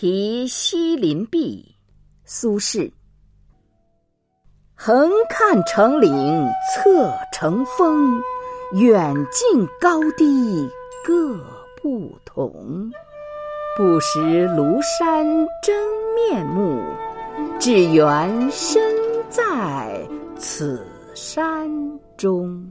题西林壁苏轼。横看成岭侧成峰远近高低各不同不识庐山真面目只缘身在此山中。